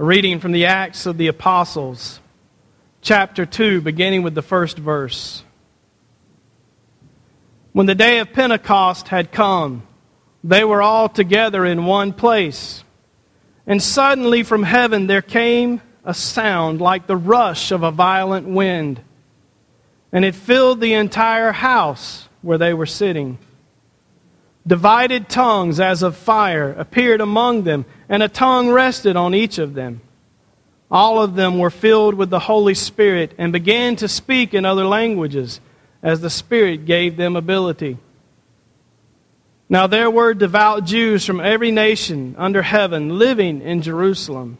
A reading from the Acts of the Apostles, chapter 2, beginning with the first verse. When the day of Pentecost had come, they were all together in one place. And suddenly from heaven there came a sound like the rush of a violent wind, and it filled the entire house where they were sitting. Divided tongues as of fire appeared among them, and a tongue rested on each of them. All of them were filled with the Holy Spirit and began to speak in other languages as the Spirit gave them ability. Now there were devout Jews from every nation under heaven living in Jerusalem.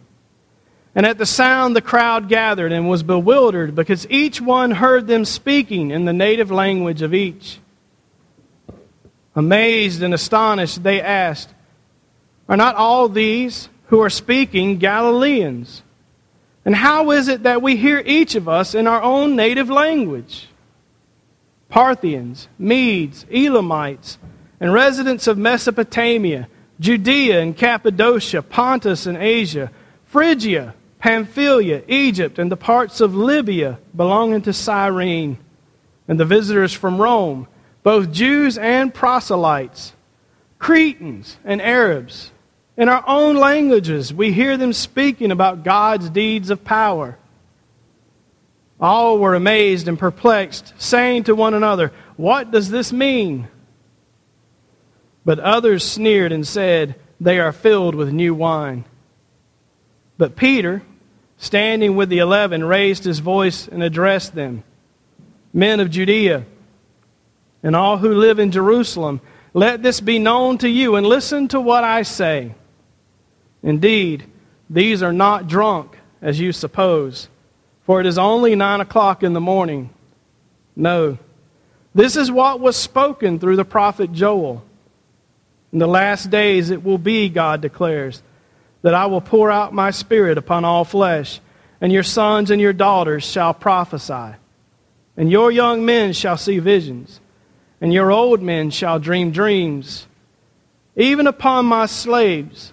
And at the sound, the crowd gathered and was bewildered because each one heard them speaking in the native language of each. Amazed and astonished, they asked, Are not all these who are speaking Galileans? And how is it that we hear each of us in our own native language? Parthians, Medes, Elamites, and residents of Mesopotamia, Judea and Cappadocia, Pontus and Asia, Phrygia, Pamphylia, Egypt, and the parts of Libya belonging to Cyrene, and the visitors from Rome both Jews and proselytes, Cretans and Arabs. In our own languages, we hear them speaking about God's deeds of power. All were amazed and perplexed, saying to one another, What does this mean? But others sneered and said, They are filled with new wine. But Peter, standing with the eleven, raised his voice and addressed them Men of Judea, and all who live in Jerusalem, let this be known to you, and listen to what I say. Indeed, these are not drunk, as you suppose, for it is only nine o'clock in the morning. No, this is what was spoken through the prophet Joel. In the last days it will be, God declares, that I will pour out my spirit upon all flesh, and your sons and your daughters shall prophesy, and your young men shall see visions and your old men shall dream dreams. Even upon my slaves,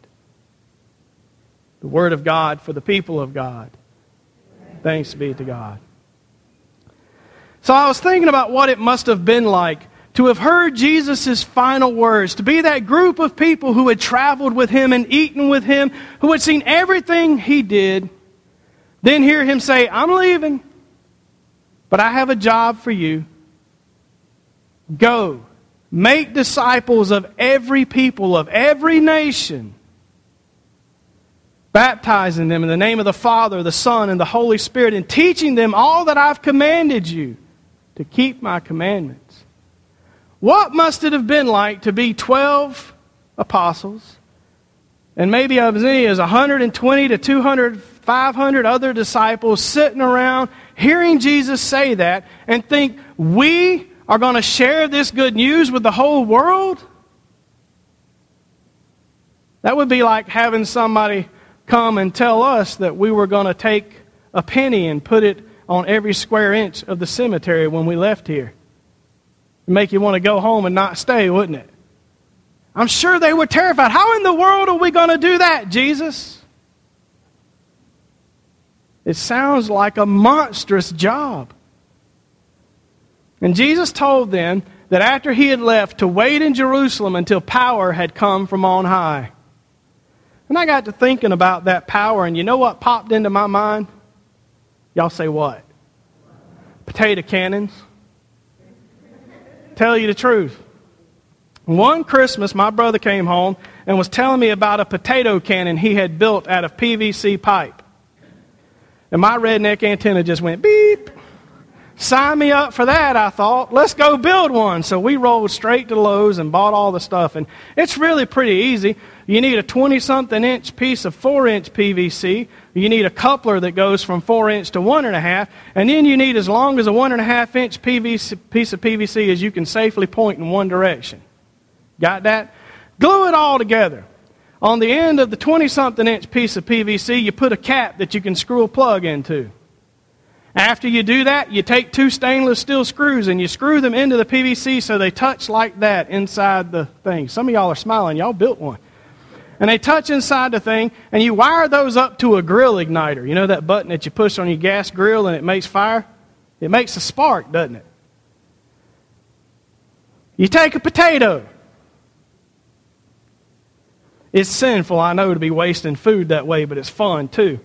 The word of God for the people of God. Thanks be to God. So I was thinking about what it must have been like to have heard Jesus' final words, to be that group of people who had traveled with him and eaten with him, who had seen everything he did, then hear him say, I'm leaving, but I have a job for you. Go, make disciples of every people, of every nation, baptizing them in the name of the Father, the Son, and the Holy Spirit, and teaching them all that I've commanded you to keep my commandments. What must it have been like to be 12 apostles and maybe as many as 120 to 200, 500 other disciples sitting around hearing Jesus say that and think, we are going to share this good news with the whole world? That would be like having somebody come and tell us that we were going to take a penny and put it on every square inch of the cemetery when we left here. It'd make you want to go home and not stay, wouldn't it? I'm sure they were terrified. How in the world are we going to do that, Jesus? It sounds like a monstrous job. And Jesus told them that after he had left to wait in Jerusalem until power had come from on high. And I got to thinking about that power, and you know what popped into my mind? Y'all say what? Potato cannons. Tell you the truth. One Christmas, my brother came home and was telling me about a potato cannon he had built out of PVC pipe. And my redneck antenna just went beep Sign me up for that, I thought. Let's go build one. So we rolled straight to Lowe's and bought all the stuff. And it's really pretty easy. You need a 20 something inch piece of 4 inch PVC. You need a coupler that goes from 4 inch to 1.5. And then you need as long as a 1.5 inch PVC, piece of PVC as you can safely point in one direction. Got that? Glue it all together. On the end of the 20 something inch piece of PVC, you put a cap that you can screw a plug into. After you do that, you take two stainless steel screws and you screw them into the PVC so they touch like that inside the thing. Some of y'all are smiling. Y'all built one. And they touch inside the thing, and you wire those up to a grill igniter. You know that button that you push on your gas grill and it makes fire? It makes a spark, doesn't it? You take a potato. It's sinful, I know, to be wasting food that way, but it's fun too.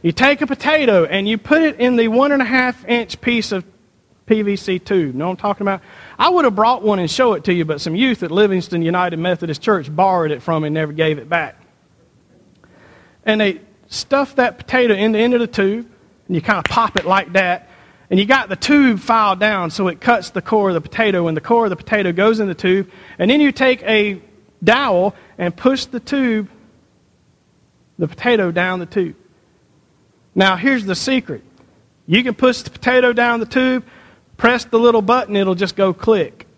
You take a potato and you put it in the one and a half inch piece of PVC tube. Know what I'm talking about? I would have brought one and show it to you, but some youth at Livingston United Methodist Church borrowed it from me and never gave it back. And they stuff that potato in the end of the tube, and you kind of pop it like that, and you got the tube filed down so it cuts the core of the potato, and the core of the potato goes in the tube, and then you take a dowel and push the tube, the potato down the tube. Now, here's the secret you can push the potato down the tube, press the little button, it'll just go click.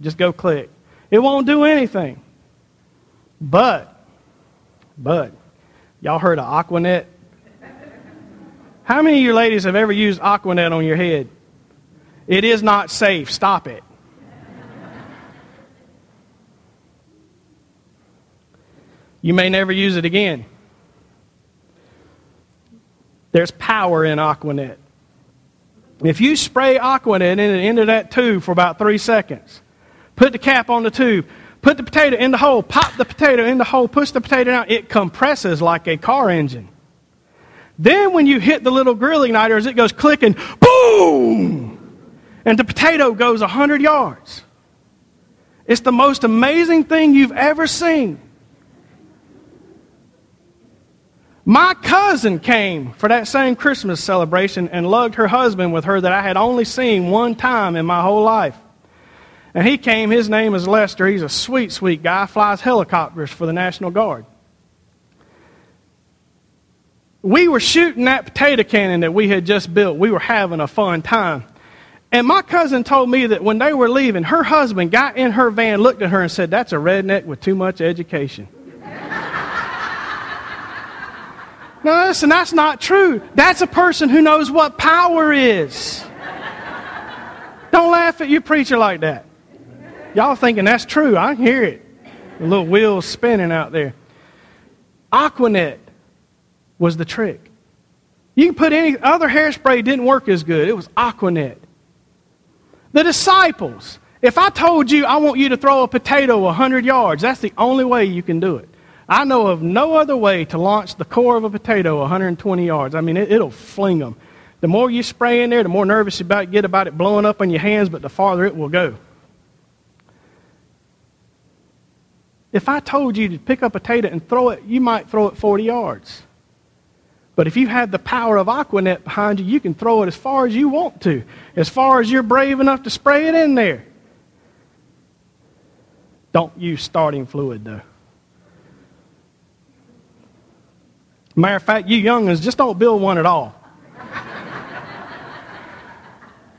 Just go click. It won't do anything. But, but, y'all heard of Aquanet? How many of you ladies have ever used Aquanet on your head? It is not safe. Stop it. You may never use it again. There's power in Aquanet. If you spray Aquanet in in into that tube for about three seconds, put the cap on the tube, put the potato in the hole, pop the potato in the hole, push the potato out, it compresses like a car engine. Then when you hit the little grill igniter, it goes clicking, boom! And the potato goes 100 yards. It's the most amazing thing you've ever seen. My cousin came for that same Christmas celebration and lugged her husband with her that I had only seen one time in my whole life. And he came, his name is Lester. He's a sweet, sweet guy, flies helicopters for the National Guard. We were shooting that potato cannon that we had just built. We were having a fun time. And my cousin told me that when they were leaving, her husband got in her van, looked at her, and said, That's a redneck with too much education. No, listen, that's not true. That's a person who knows what power is. Don't laugh at your preacher like that. Y'all thinking that's true. I hear it. The little wheels spinning out there. Aquanet was the trick. You can put any other hairspray didn't work as good. It was Aquanet. The disciples. If I told you I want you to throw a potato 100 yards, that's the only way you can do it. I know of no other way to launch the core of a potato 120 yards. I mean, it, will fling them. The more you spray in there, the more nervous you get about it blowing up on your hands, but the farther it will go. If I told you to pick up a potato and throw it, you might throw it 40 yards. But if you have the power of Aquanet behind you, you can throw it as far as you want to, as far as you're brave enough to spray it in there. Don't use starting fluid, though. Matter of fact, you youngins, just don't build one at all.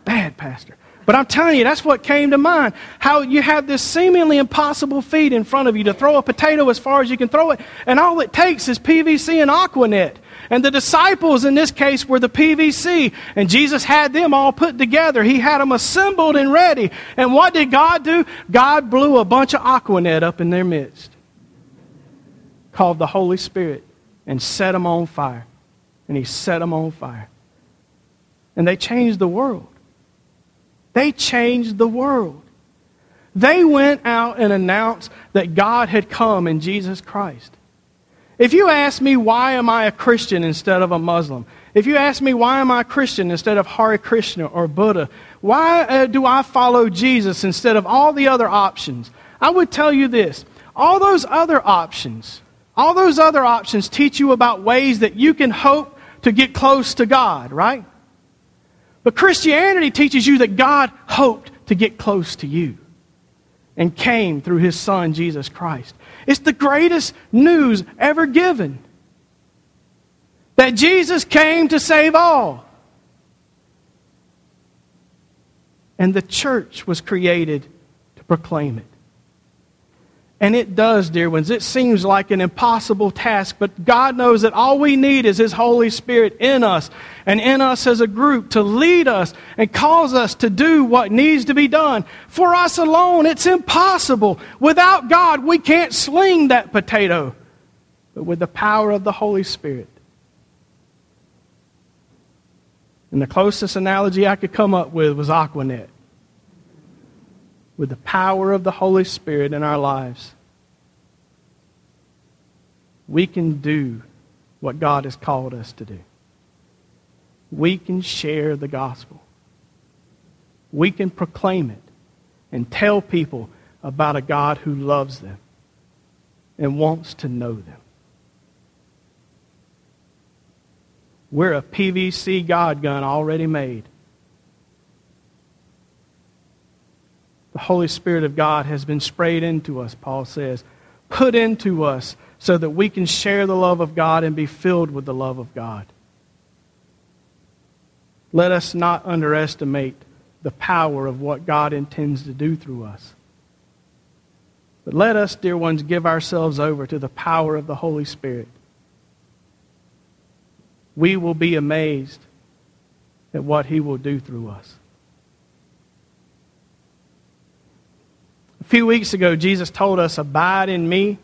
Bad, Pastor. But I'm telling you, that's what came to mind. How you have this seemingly impossible feat in front of you to throw a potato as far as you can throw it, and all it takes is PVC and Aquanet. And the disciples in this case were the PVC, and Jesus had them all put together. He had them assembled and ready. And what did God do? God blew a bunch of Aquanet up in their midst, called the Holy Spirit and set them on fire. And he set them on fire. And they changed the world. They changed the world. They went out and announced that God had come in Jesus Christ. If you ask me, why am I a Christian instead of a Muslim? If you ask me, why am I a Christian instead of Hare Krishna or Buddha? Why uh, do I follow Jesus instead of all the other options? I would tell you this all those other options all those other options teach you about ways that you can hope to get close to God, right? But Christianity teaches you that God hoped to get close to you and came through his son, Jesus Christ. It's the greatest news ever given that Jesus came to save all. And the church was created to proclaim it. And it does, dear ones. It seems like an impossible task, but God knows that all we need is His Holy Spirit in us and in us as a group to lead us and cause us to do what needs to be done. For us alone, it's impossible. Without God, we can't sling that potato. But with the power of the Holy Spirit. And the closest analogy I could come up with was Aquanet with the power of the Holy Spirit in our lives, we can do what God has called us to do. We can share the gospel. We can proclaim it and tell people about a God who loves them and wants to know them. We're a PVC God gun already made. The Holy Spirit of God has been sprayed into us, Paul says, put into us so that we can share the love of God and be filled with the love of God. Let us not underestimate the power of what God intends to do through us. But let us, dear ones, give ourselves over to the power of the Holy Spirit. We will be amazed at what He will do through us. Few weeks ago, Jesus told us, Abide in me,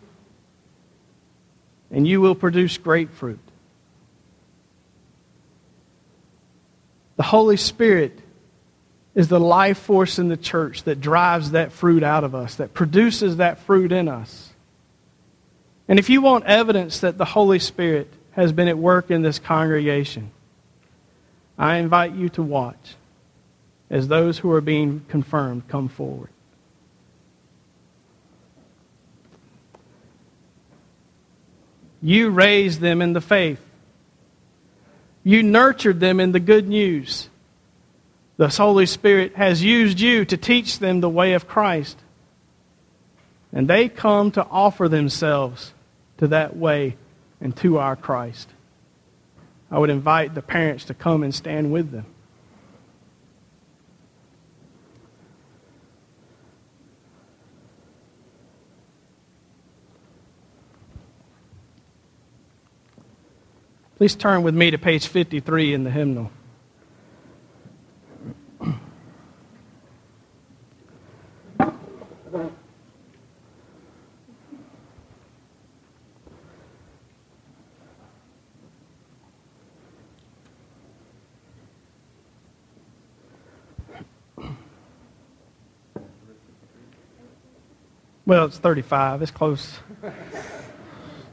and you will produce great fruit. The Holy Spirit is the life force in the church that drives that fruit out of us, that produces that fruit in us. And if you want evidence that the Holy Spirit has been at work in this congregation, I invite you to watch as those who are being confirmed come forward. You raised them in the faith. You nurtured them in the good news. The Holy Spirit has used you to teach them the way of Christ. And they come to offer themselves to that way and to our Christ. I would invite the parents to come and stand with them. Please turn with me to page 53 in the hymnal. Well, it's 35. It's close.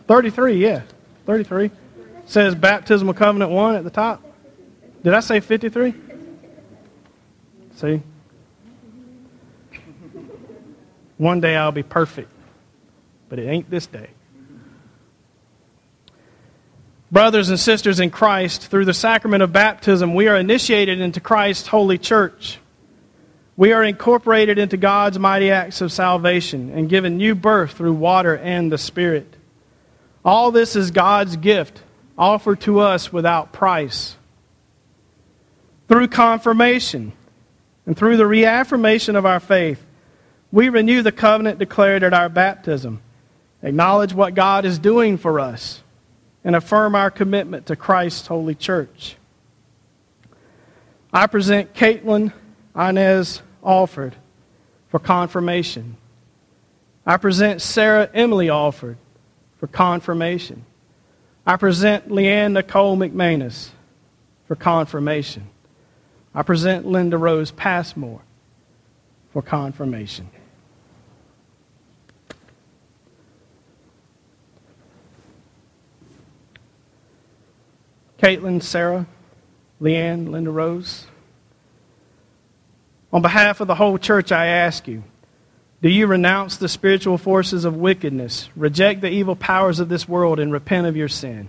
33, yeah. 33 says baptismal covenant 1 at the top. Did I say 53? See? One day I'll be perfect, but it ain't this day. Brothers and sisters in Christ, through the sacrament of baptism, we are initiated into Christ's holy church. We are incorporated into God's mighty acts of salvation and given new birth through water and the Spirit. All this is God's gift offered to us without price. Through confirmation and through the reaffirmation of our faith, we renew the covenant declared at our baptism, acknowledge what God is doing for us, and affirm our commitment to Christ's holy church. I present Caitlin Inez Alford for confirmation. I present Sarah Emily Alford for confirmation. I present Leanne Nicole McManus for confirmation. I present Linda Rose Passmore for confirmation. Caitlin, Sarah, Leanne, Linda Rose. On behalf of the whole church, I ask you do you renounce the spiritual forces of wickedness, reject the evil powers of this world, and repent of your sin?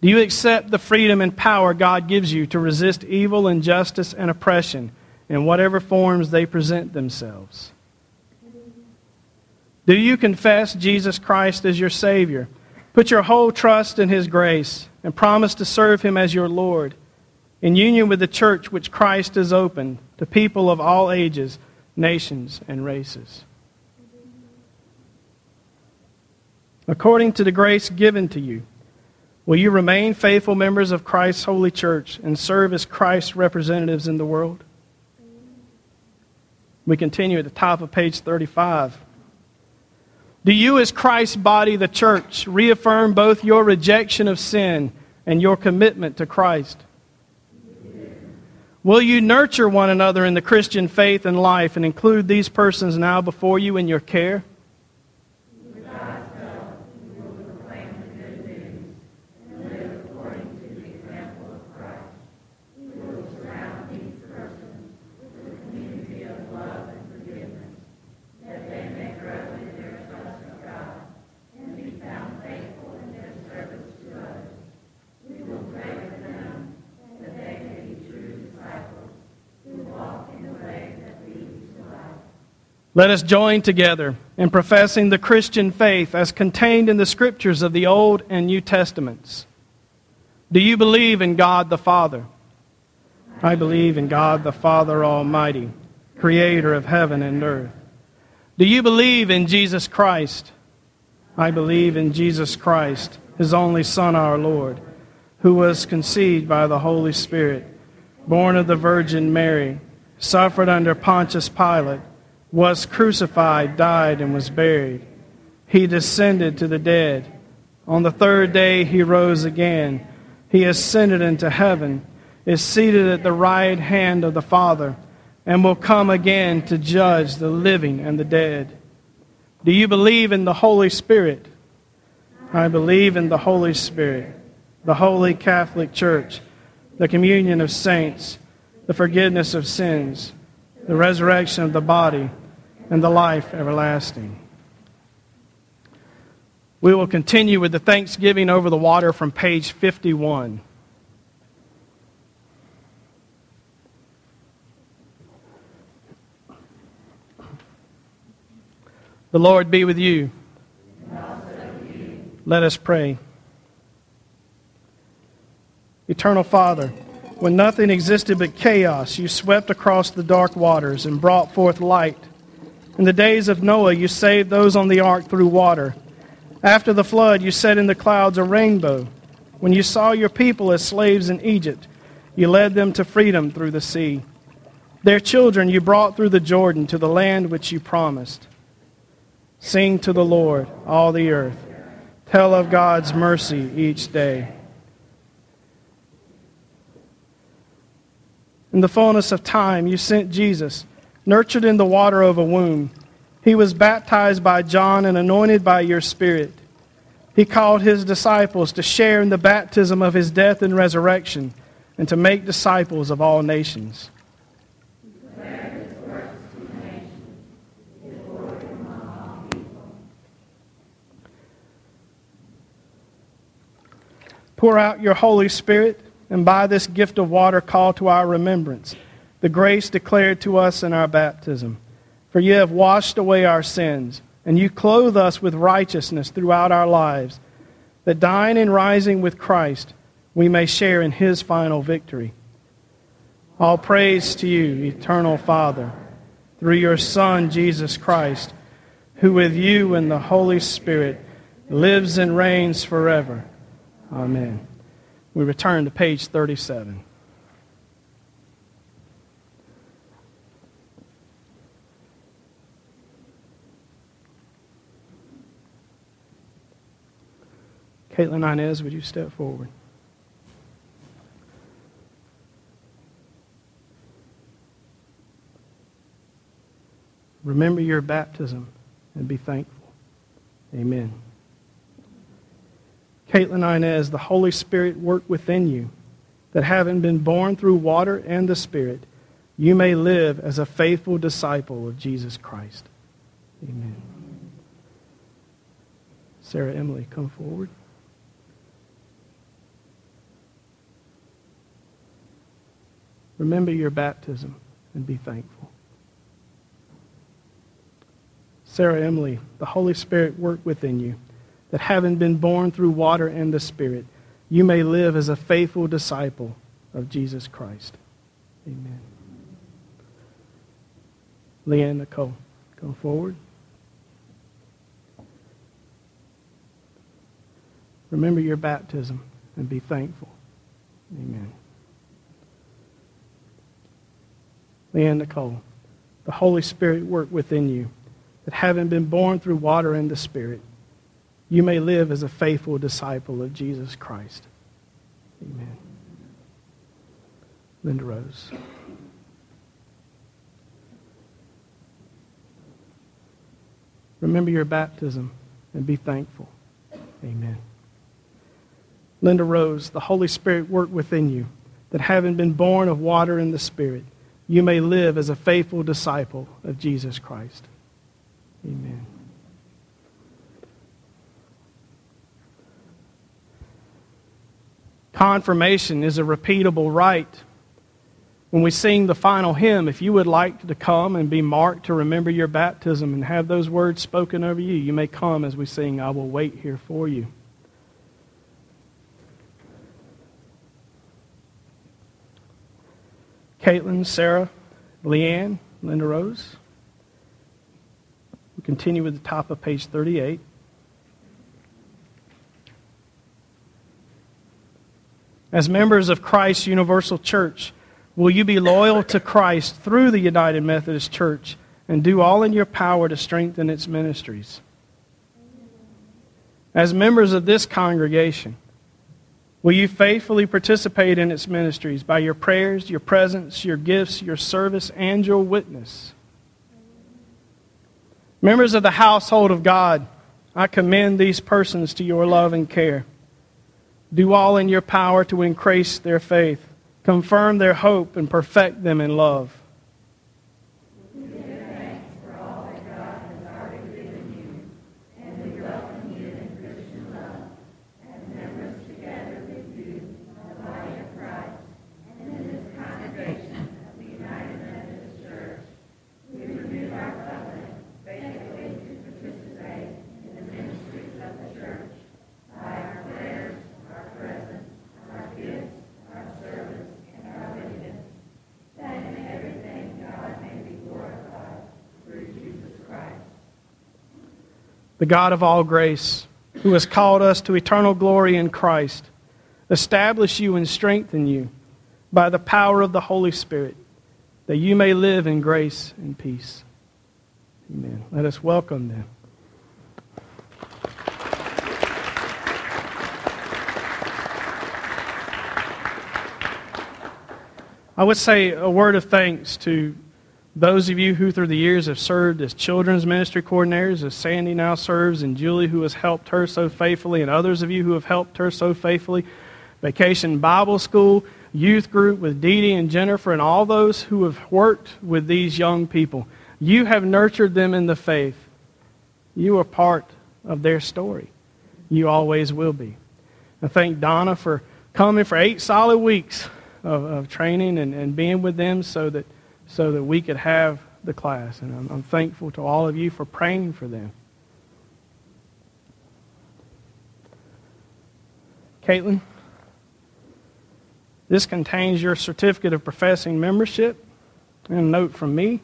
Do you accept the freedom and power God gives you to resist evil, injustice, and oppression in whatever forms they present themselves? Do you confess Jesus Christ as your Savior? Put your whole trust in His grace and promise to serve Him as your Lord in union with the church which Christ has opened to people of all ages, nations, and races. According to the grace given to you, will you remain faithful members of Christ's holy church and serve as Christ's representatives in the world? We continue at the top of page 35. Do you, as Christ's body, the church, reaffirm both your rejection of sin and your commitment to Christ? Will you nurture one another in the Christian faith and life and include these persons now before you in your care? Let us join together in professing the Christian faith as contained in the scriptures of the Old and New Testaments. Do you believe in God the Father? I believe in God the Father Almighty, creator of heaven and earth. Do you believe in Jesus Christ? I believe in Jesus Christ, his only Son, our Lord, who was conceived by the Holy Spirit, born of the Virgin Mary, suffered under Pontius Pilate was crucified, died, and was buried. He descended to the dead. On the third day he rose again. He ascended into heaven, is seated at the right hand of the Father, and will come again to judge the living and the dead. Do you believe in the Holy Spirit? I believe in the Holy Spirit, the Holy Catholic Church, the communion of saints, the forgiveness of sins the resurrection of the body, and the life everlasting. We will continue with the thanksgiving over the water from page 51. The Lord be with you. Let us pray. Eternal Father, when nothing existed but chaos, you swept across the dark waters and brought forth light. In the days of Noah, you saved those on the ark through water. After the flood, you set in the clouds a rainbow. When you saw your people as slaves in Egypt, you led them to freedom through the sea. Their children you brought through the Jordan to the land which you promised. Sing to the Lord, all the earth. Tell of God's mercy each day. In the fullness of time, you sent Jesus, nurtured in the water of a womb. He was baptized by John and anointed by your Spirit. He called his disciples to share in the baptism of his death and resurrection and to make disciples of all nations. Pour out your Holy Spirit and by this gift of water call to our remembrance the grace declared to us in our baptism. For you have washed away our sins, and you clothe us with righteousness throughout our lives, that dying and rising with Christ, we may share in his final victory. All praise to you, eternal Father, through your Son, Jesus Christ, who with you and the Holy Spirit lives and reigns forever. Amen. We return to page 37. Caitlin Inez, would you step forward? Remember your baptism and be thankful. Amen. Caitlin Inez, the Holy Spirit work within you, that having been born through water and the Spirit, you may live as a faithful disciple of Jesus Christ. Amen. Sarah Emily, come forward. Remember your baptism and be thankful. Sarah Emily, the Holy Spirit work within you, that having been born through water and the Spirit, you may live as a faithful disciple of Jesus Christ. Amen. Leanne Nicole, come forward. Remember your baptism and be thankful. Amen. Leanne Nicole, the Holy Spirit work within you, that having been born through water and the Spirit, you may live as a faithful disciple of Jesus Christ. Amen. Linda Rose. Remember your baptism and be thankful. Amen. Linda Rose, the Holy Spirit work within you, that having been born of water and the Spirit, you may live as a faithful disciple of Jesus Christ. Amen. Confirmation is a repeatable rite. When we sing the final hymn, if you would like to come and be marked to remember your baptism and have those words spoken over you, you may come as we sing, I will wait here for you. Caitlin, Sarah, Leanne, Linda Rose. We continue with the top of page 38. As members of Christ's Universal Church, will you be loyal to Christ through the United Methodist Church and do all in your power to strengthen its ministries? As members of this congregation, Will you faithfully participate in its ministries by your prayers, your presence, your gifts, your service, and your witness? Members of the household of God, I commend these persons to your love and care. Do all in your power to increase their faith, confirm their hope, and perfect them in love. The God of all grace, who has called us to eternal glory in Christ, establish you and strengthen you by the power of the Holy Spirit, that you may live in grace and peace. Amen. Let us welcome them. I would say a word of thanks to those of you who through the years have served as children's ministry coordinators, as Sandy now serves, and Julie who has helped her so faithfully, and others of you who have helped her so faithfully, Vacation Bible School, youth group with Dee Dee and Jennifer, and all those who have worked with these young people. You have nurtured them in the faith. You are part of their story. You always will be. I thank Donna for coming for eight solid weeks of, of training and, and being with them so that so that we could have the class. And I'm, I'm thankful to all of you for praying for them. Caitlin, this contains your certificate of professing membership and a note from me.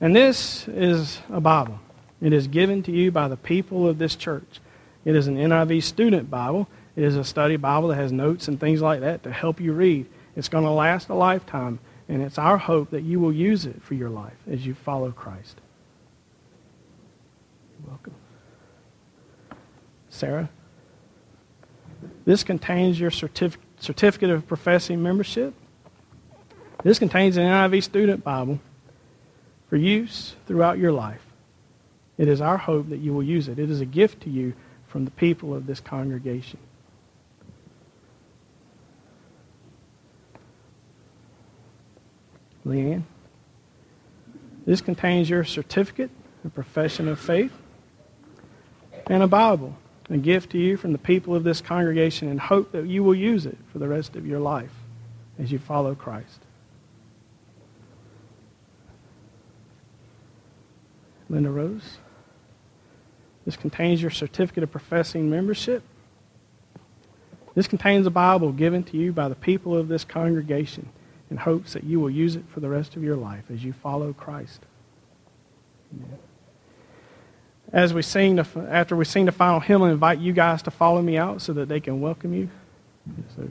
And this is a Bible. It is given to you by the people of this church. It is an NIV student Bible. It is a study Bible that has notes and things like that to help you read. It's going to last a lifetime. And it's our hope that you will use it for your life as you follow Christ. You're welcome. Sarah, this contains your certif- certificate of professing membership. This contains an NIV student Bible for use throughout your life. It is our hope that you will use it. It is a gift to you from the people of this congregation. Leanne. This contains your certificate, a profession of faith, and a Bible, a gift to you from the people of this congregation in hope that you will use it for the rest of your life as you follow Christ. Linda Rose. This contains your certificate of professing membership. This contains a Bible given to you by the people of this congregation in hopes that you will use it for the rest of your life as you follow Christ. Amen. As we sing the, after we sing the final hymn, I invite you guys to follow me out so that they can welcome you. So,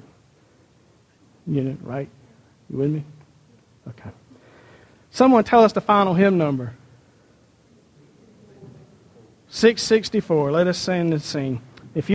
you know, right? You with me? Okay. Someone tell us the final hymn number. 664. Let us sing and sing.